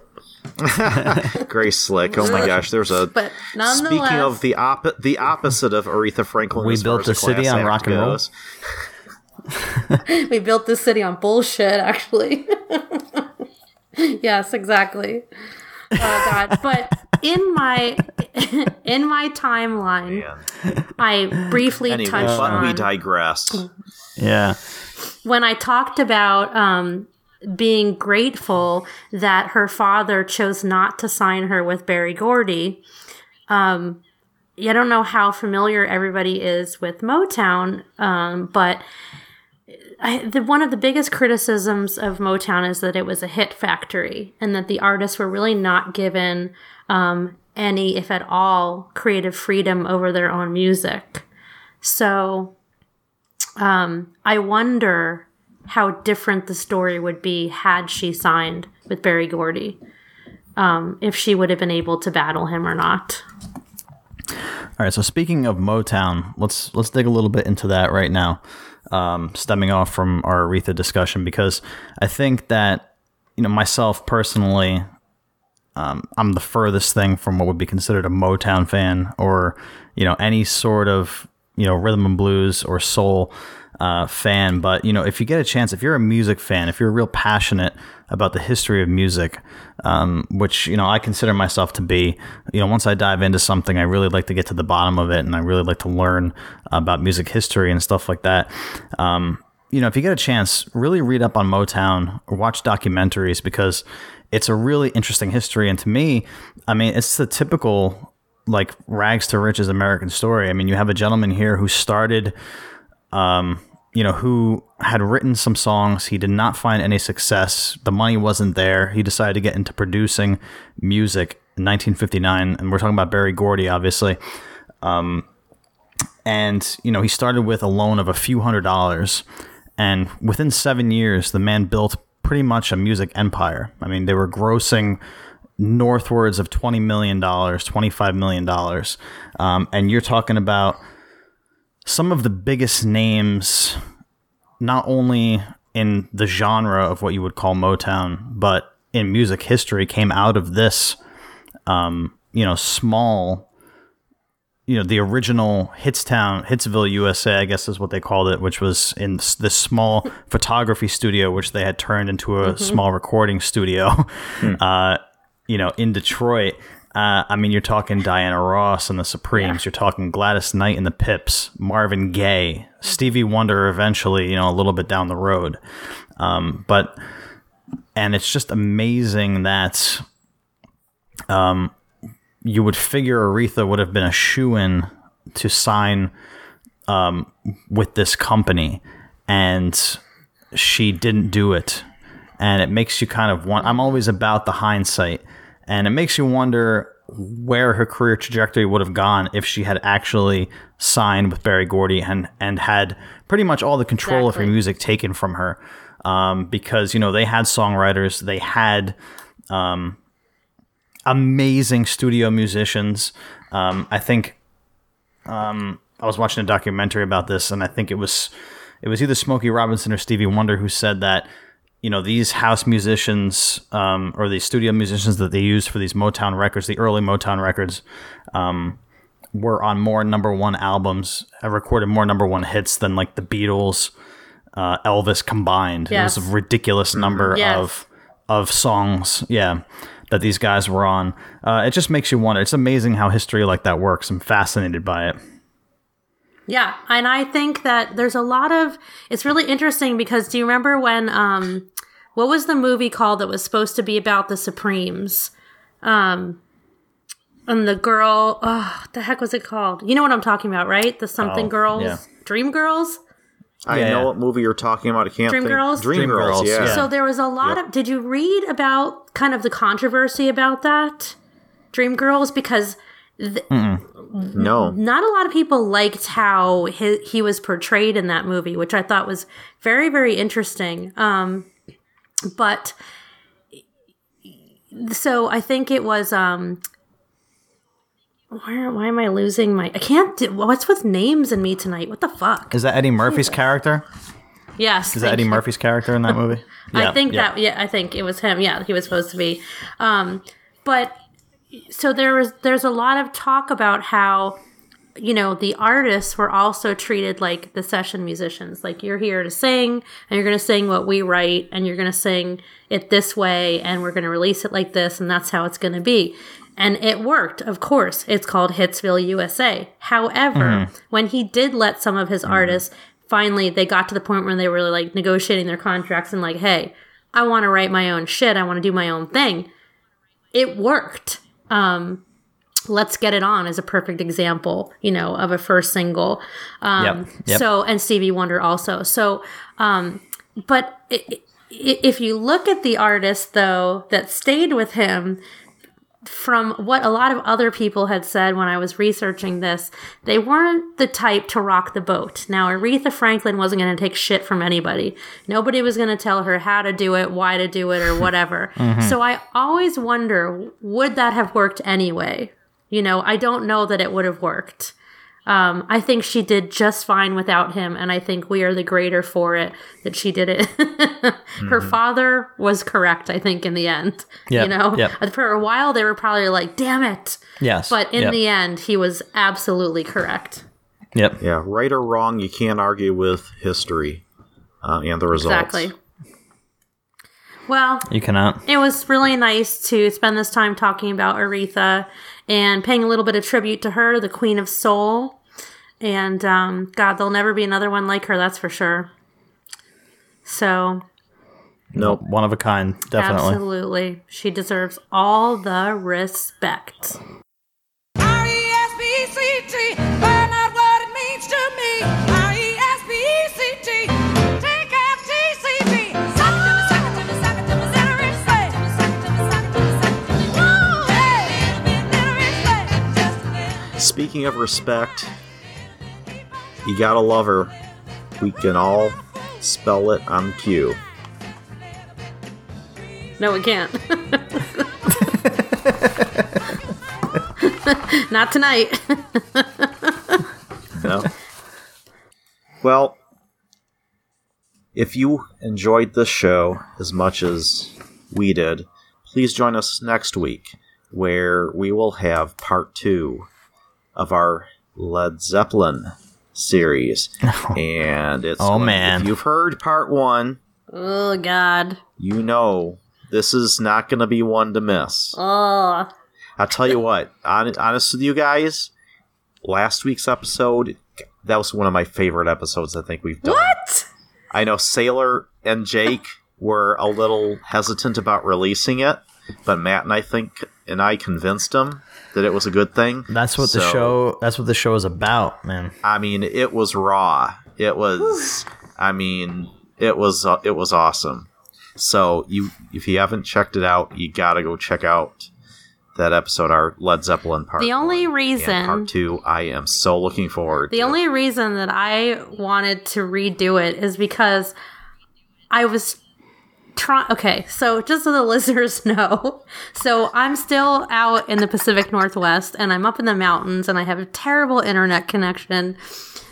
*laughs* Grace Slick. Oh my gosh, there's a. But nonetheless, Speaking of the op- the opposite of Aretha Franklin, We as far built as the city on rock and roll. *laughs* we built this city on bullshit. Actually, *laughs* yes, exactly. Oh god! But in my in my timeline, Man. I briefly Anyway, touched but we digress. yeah when I talked about um, being grateful that her father chose not to sign her with Berry Gordy. Um, I don't know how familiar everybody is with Motown, um, but I, the, one of the biggest criticisms of Motown is that it was a hit factory and that the artists were really not given um, any, if at all, creative freedom over their own music. So um, I wonder how different the story would be had she signed with Berry Gordy. Um, if she would have been able to battle him or not. All right. So speaking of Motown, let's let's dig a little bit into that right now, um, stemming off from our Aretha discussion, because I think that you know myself personally, um, I'm the furthest thing from what would be considered a Motown fan, or you know any sort of you know rhythm and blues or soul uh, fan. But you know if you get a chance, if you're a music fan, if you're real passionate about the history of music, um, which you know I consider myself to be. You know, once I dive into something, I really like to get to the bottom of it, and I really like to learn about music history and stuff like that. Um, you know, if you get a chance, really read up on Motown or watch documentaries because it's a really interesting history. And to me, I mean, it's the typical like rags to riches American story. I mean, you have a gentleman here who started you know, who had written some songs. He did not find any success. The money wasn't there. He decided to get into producing music in 1959. And we're talking about Berry Gordy, obviously. Um, and, you know, he started with a loan of a few hundred dollars. And within seven years, the man built pretty much a music empire. I mean, they were grossing northwards of $20 million, $25 million. Um, and you're talking about some of the biggest names, not only in the genre of what you would call Motown, but in music history came out of this, um, you know, small, you know, the original Hitstown, Hitsville, USA, I guess is what they called it, which was in this small *laughs* photography studio, which they had turned into a small recording studio, *laughs* uh, you know, in Detroit. Uh, I mean, you're talking Diana Ross and the Supremes. You're talking Gladys Knight and the Pips, Marvin Gaye, Stevie Wonder. Eventually, you know, a little bit down the road, um, but and it's just amazing that um, you would figure Aretha would have been a shoe in to sign um, with this company, and she didn't do it. And it makes you kind of want. I'm always about the hindsight, and it makes you wonder where her career trajectory would have gone if she had actually signed with Berry Gordy and and had pretty much all the control of her music taken from her. Um, because you know they had songwriters, they had um, amazing studio musicians. Um, I think um, I was watching a documentary about this, and I think it was it was either Smokey Robinson or Stevie Wonder who said that you know these house musicians um, or these studio musicians that they used for these Motown records, the early Motown records, um, were on more number one albums, have recorded more number one hits than like the Beatles, uh, Elvis combined. Yes. It was a ridiculous number Yes. of of songs. Yeah. That these guys were on. Uh, it just makes you wonder. It's amazing how history like that works. I'm fascinated by it. Yeah, and I think that there's a lot of it's really interesting because do you remember when um what was the movie called that was supposed to be about the Supremes? Um and the girl, oh, the heck was it called? You know what I'm talking about, right? The something Oh, girls, yeah. Dream Girls? I Yeah, know what movie you're talking about. I can't Dream think. Girls? Dream, Dream Girls. Girls, Yeah. yeah. So there was a lot Yep. of did you read about kind of the controversy about that? Dream Girls because no. not a lot of people liked how he, he was portrayed in that movie, which I thought was very, very interesting. Um, but so I think it was. Um, where, why am I losing my? I can't. Do, what's with names in me tonight? What the fuck? Is that Eddie Murphy's character? Yes, Is that Eddie Murphy's character in that *laughs* movie? I think yeah. that yeah, I think it was him. Yeah, he was supposed to be. Um, but so there was there's a lot of talk about how you know the artists were also treated like the session musicians. Like you're here to sing and you're going to sing what we write and you're going to sing it this way and we're going to release it like this and that's how it's going to be. And it worked, of course. It's called Hitsville, USA. However, when he did let some of his artists finally they got to the point where they were like negotiating their contracts and like, hey, I want to write my own shit. I want to do my own thing. It worked. Um, Let's Get It On is a perfect example, you know, of a first single. Um, Yep, yep. So, and Stevie Wonder also. So, um, but i- i- if you look at the artists, though, that stayed with him, from what a lot of other people had said when I was researching this, they weren't the type to rock the boat. Now, Aretha Franklin wasn't going to take shit from anybody. Nobody was going to tell her how to do it, why to do it, or *laughs* whatever. So I always wonder would that have worked anyway? You know, I don't know that it would have worked. Um, I think she did just fine without him, and I think we are the greater for it that she did it. *laughs* Her father was correct, I think, in the end. Yep, You know, yep. for a while they were probably like, "Damn it!" Yes. But in yep. the end, he was absolutely correct. Yep. Yeah, right or wrong, you can't argue with history uh, and the results. Exactly. Well, You cannot. it was really nice to spend this time talking about Aretha and paying a little bit of tribute to her, the Queen of Soul. And um, God, there'll never be another one like her, that's for sure. So, Nope. One of a kind, definitely. absolutely, she deserves all the respect. R-E-S-P-E-C-T, Speaking of respect, you gotta love her. We can all spell it on cue. No, we can't. *laughs* Not tonight. No. well, If you enjoyed this show as much as we did, please join us next week where we will have part two of our Led Zeppelin series. *laughs* Oh, and it's Oh, man. If you've heard part one, Oh God. you know this is not going to be one to miss. Oh. I'll tell you what, hon- honest with you guys, last week's episode, that was one of my favorite episodes I think we've done. What? I know Sailor and Jake were a little hesitant about releasing it, but Matt and I think and I convinced him that it was a good thing. That's what the show. That's what the show is about, man. I mean, it was raw. It was. I mean, it was. Uh, it was awesome. So you, if you haven't checked it out, you gotta go check out that episode, our Led Zeppelin part. The only one. reason- part two, I am so looking forward. The to. only reason that I wanted to redo it is because I was Okay, so just so the *laughs* listeners know, so I'm still out in the Pacific Northwest and I'm up in the mountains and I have a terrible internet connection.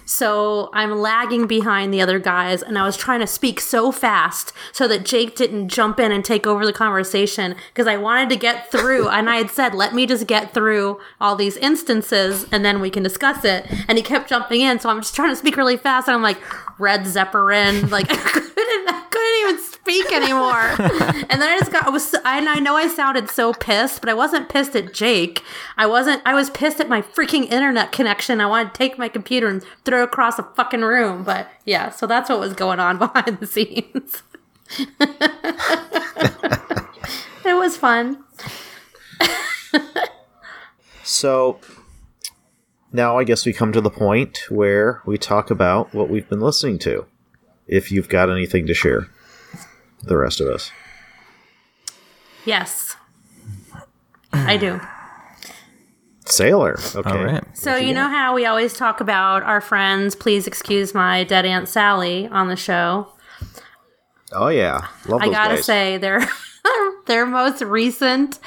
So I'm lagging behind the other guys, and I was trying to speak so fast so that Jake didn't jump in and take over the conversation because I wanted to get through. and I had said, "Let me just get through all these instances, and then we can discuss it." And he kept jumping in, so I'm just trying to speak really fast, and I'm like, "Red Zeppelin," like *laughs* I couldn't, I couldn't even speak anymore. *laughs* and then I just got, I was, I, and I know I sounded so pissed, but I wasn't pissed at Jake. I wasn't, I was pissed at my freaking internet connection. I wanted to take my computer and throw it across the fucking room. But yeah, so that's what was going on *laughs* behind the scenes. *laughs* it was fun. So now I guess we come to the point where we talk about what we've been listening to. If you've got anything to share, the rest of us. Yes. I do. Sailor. Okay. All right. So you know how we always talk about our friends, please excuse my dead Aunt Sally on the show. Oh yeah, love I gotta guys. say, their *laughs* their most recent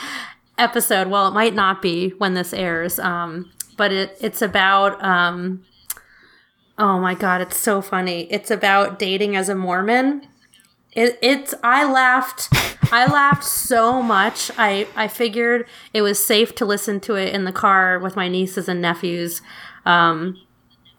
episode. Well, it might not be when this airs, um, but it it's about. Um, oh my god, it's so funny! It's about dating as a Mormon. It, it's I laughed. I laughed so much. I I figured it was safe to listen to it in the car with my nieces and nephews. Um,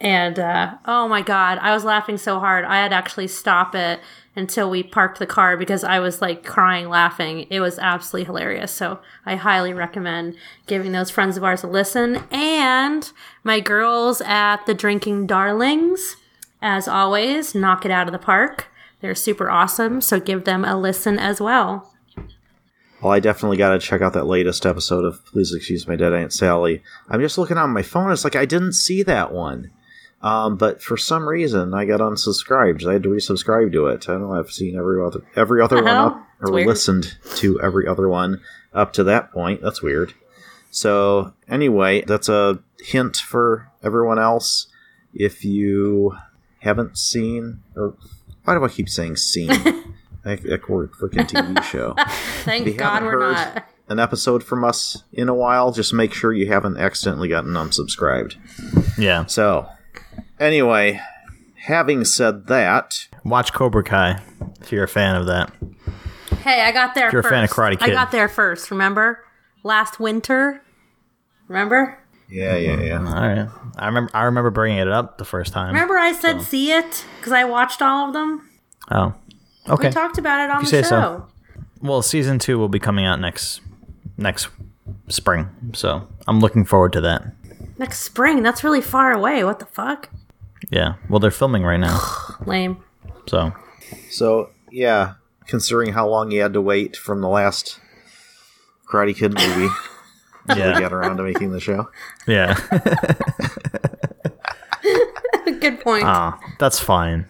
and uh, oh my god, I was laughing so hard. I had actually stop it until we parked the car because I was like crying laughing. It was absolutely hilarious. So I highly recommend giving those friends of ours a listen. And my girls at the Drinking Darlings, as always, knock it out of the park. They're super awesome. So give them a listen as well. Well, I definitely got to check out that latest episode of Please Excuse My Dead Aunt Sally. I'm just looking on my phone. It's like I didn't see that one. Um, but for some reason, I got unsubscribed. I had to resubscribe to it. I don't know. I've seen every other every other one up, or weird. listened to every other one up to that point. That's weird. So anyway, that's a hint for everyone else. If you haven't seen, or why do I keep saying scene? like like we're a freaking TV show *laughs* Thank you God haven't we're heard not. an episode from us in a while, just make sure you haven't accidentally gotten unsubscribed. Yeah. So, anyway, having said that, Watch Cobra Kai if you're a fan of that. Hey, I got there you're a fan of Karate I got there first, remember? Last winter. Remember? yeah, yeah, yeah. All right. I remember. I remember bringing it up the first time. Remember I said see it? Because I watched all of them? Oh. Okay. We talked about it on you the say show. so. well, season two will be coming out next next spring, so I'm looking forward to that. Next spring. That's really far away. What the fuck? Yeah. Well, they're filming right now, *sighs* Lame. so So, yeah, considering how long you had to wait from the last Karate Kid movie *laughs* to yeah, get around to making the show. yeah. *laughs* Good point. Ah, that's fine.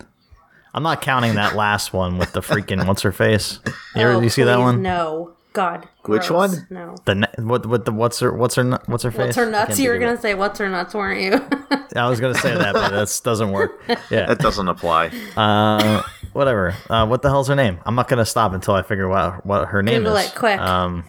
I'm not counting that last one with the freaking what's her face. You ever Oh, you see that one? No. God. Which gross. one? No. The ne- what what the what's her what's her what's her face? What's her nuts? You were gonna say what's her nuts, weren't you? *laughs* I was gonna say that, but that doesn't work. *laughs* Yeah. That doesn't apply. Uh, whatever. Uh, what the hell's her name? I'm not gonna stop until I figure out what her name Google is. it, quick. Um,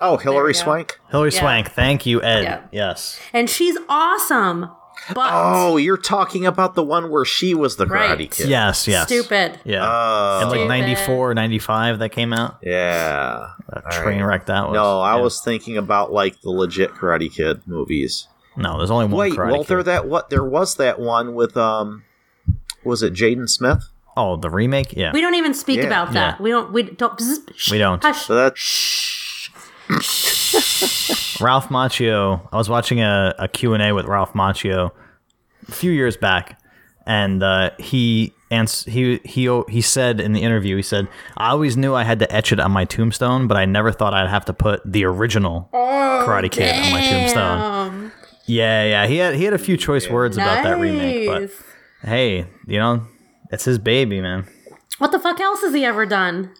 Oh, Hillary There we go. Swank? Hillary Yeah. Swank. Thank you, Ed. Yeah. Yes. and she's awesome. But Oh, you're talking about the one where she was the Karate Right. Kid. Yes, yes. stupid. Yeah. Oh, In like Stupid. 94, 95 that came out. yeah. That All train right. wreck that was. No, I Yeah. was thinking about like the legit Karate Kid movies. No, there's only one Wait, Karate well, there that what there was that one with um, was it Jaden Smith? Oh, the remake? Yeah. We don't even speak Yeah. about that. Yeah. We don't. We don't. bzz, shh, We don't. Hush. So that Ralph Macchio. I was watching a, a Q&A with Ralph Macchio a few years back, and uh, he ans- he he he said in the interview, he said, "I always knew I had to etch it on my tombstone, but I never thought I'd have to put the original Karate Kid on my tombstone." Yeah, yeah. He had he had a few choice words about that remake, but hey, you know, it's his baby, man. What the fuck else has he ever done?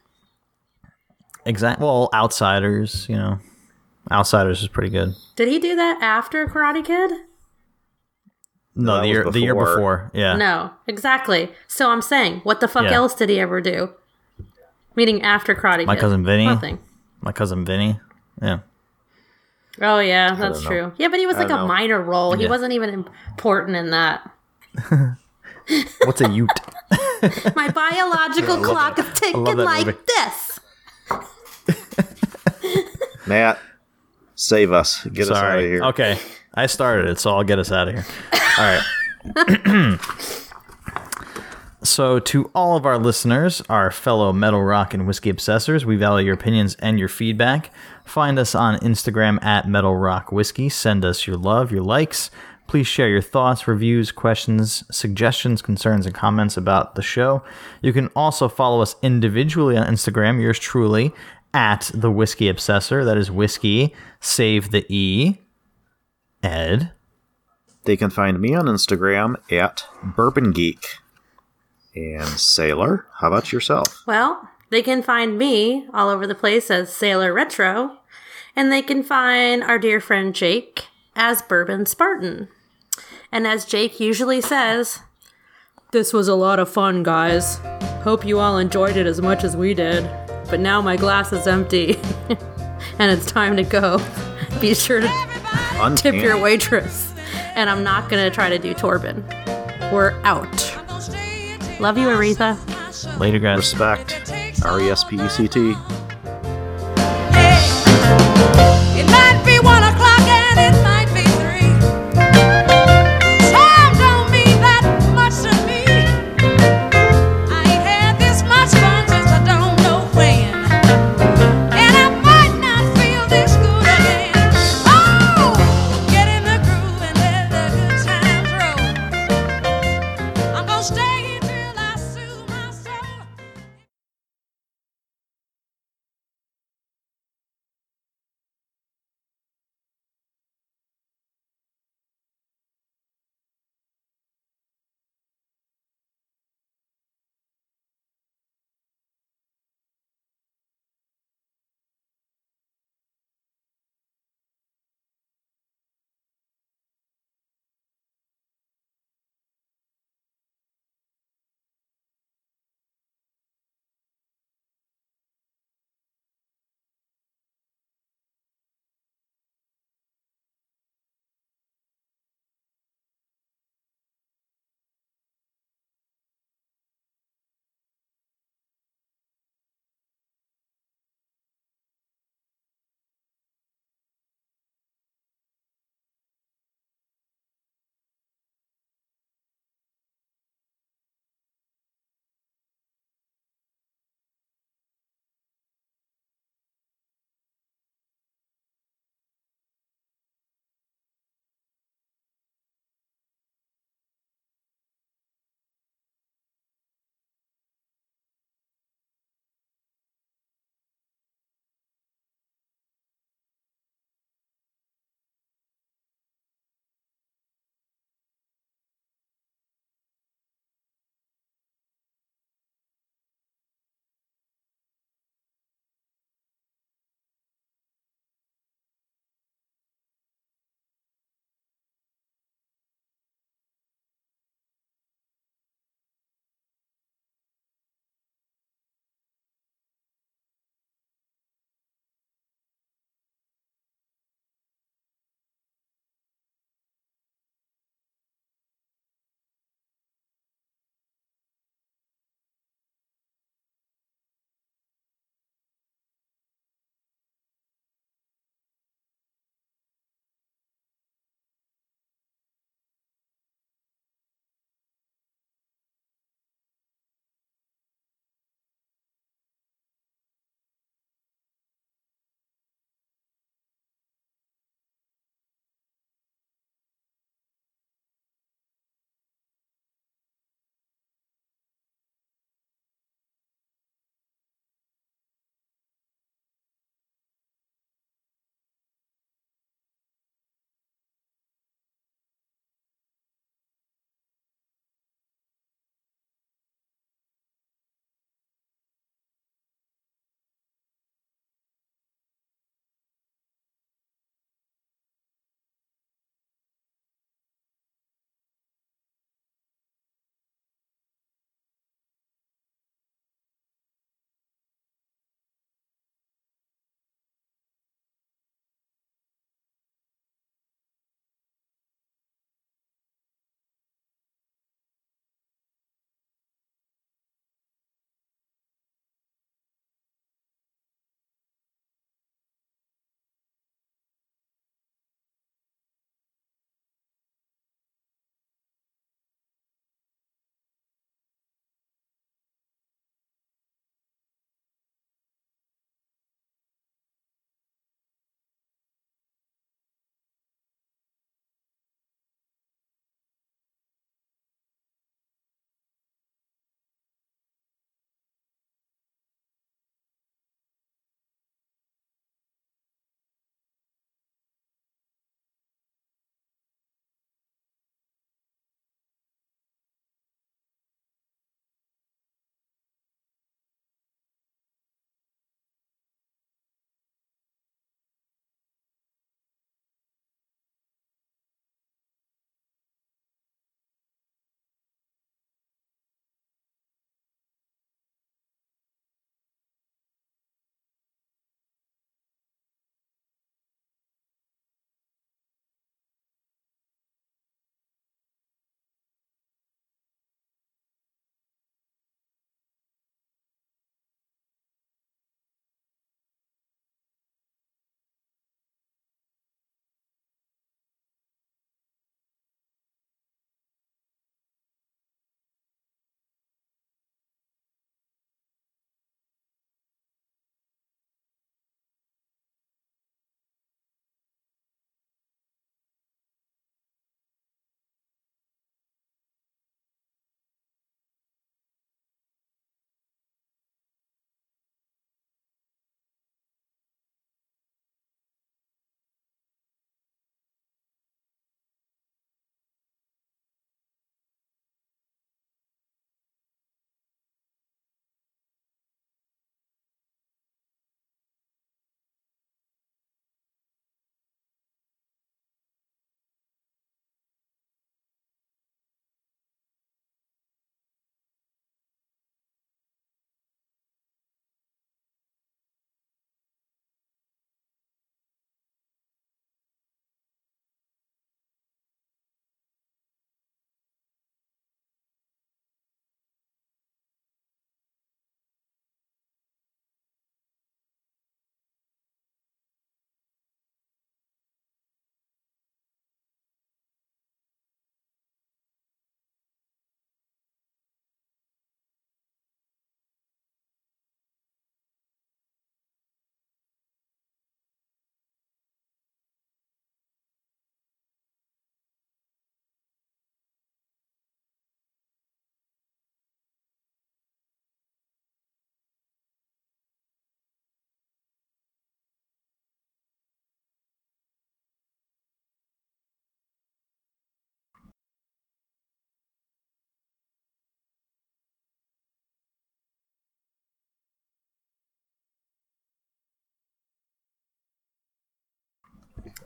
Exact. Well, Outsiders, you know, Outsiders is pretty good. Did he do that after Karate Kid? No, that the was year the year before. before. Yeah. No, exactly. So I'm saying, what the fuck Yeah. else did he ever do? Meaning after Karate My Kid. Cousin Vinny? Nothing. My cousin Vinny. Yeah. Oh yeah, that's know. true. Yeah, but he was like a know. minor role. He Yeah. wasn't even important in that. What's a *laughs* Ute? My biological clock is ticking like movie. this. Matt, save us, get us out of here. Okay. I started it, so I'll get us out of here. All right. *clears throat* so, to all of our listeners, our fellow metal rock and whiskey obsessors, we value your opinions and your feedback. Find us on Instagram at Metal Rock Whiskey. Send us your love, your likes. Please share your thoughts, reviews, questions, suggestions, concerns, and comments about the show. You can also follow us individually on Instagram, yours truly, at the Whiskey Obsessor. That is whiskey, save the E. Ed. They can find me on Instagram at Bourbon Geek. And Sailor, how about yourself? Well, they can find me all over the place as Sailor Retro, and they can find our dear friend Jake as Bourbon Spartan. And as Jake usually says, this was a lot of fun, guys. Hope you all enjoyed it as much as we did. But now my glass is empty, *laughs* and it's time to go. Be sure to tip your waitress. And I'm not gonna try to do Torben. We're out. Love you, Aretha. Later, guys. Respect. R E S P E C T.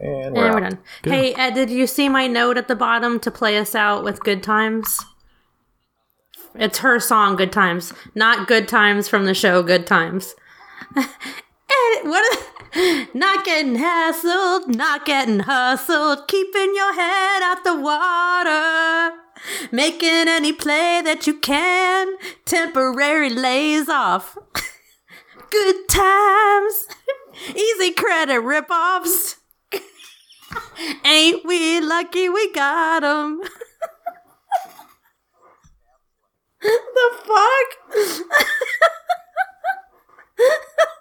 And we're And we're out. done. Hey, Ed, did you see my note at the bottom to play us out with Good Times? It's her song, Good Times, not Good Times from the show Good Times. *laughs* Ed, what? Not getting hassled, not getting hustled, keeping your head out the water. Making any play that you can, temporary lays off. *laughs* Good times, *laughs* easy credit ripoffs. Ain't we lucky we got him? *laughs* the fuck? *laughs*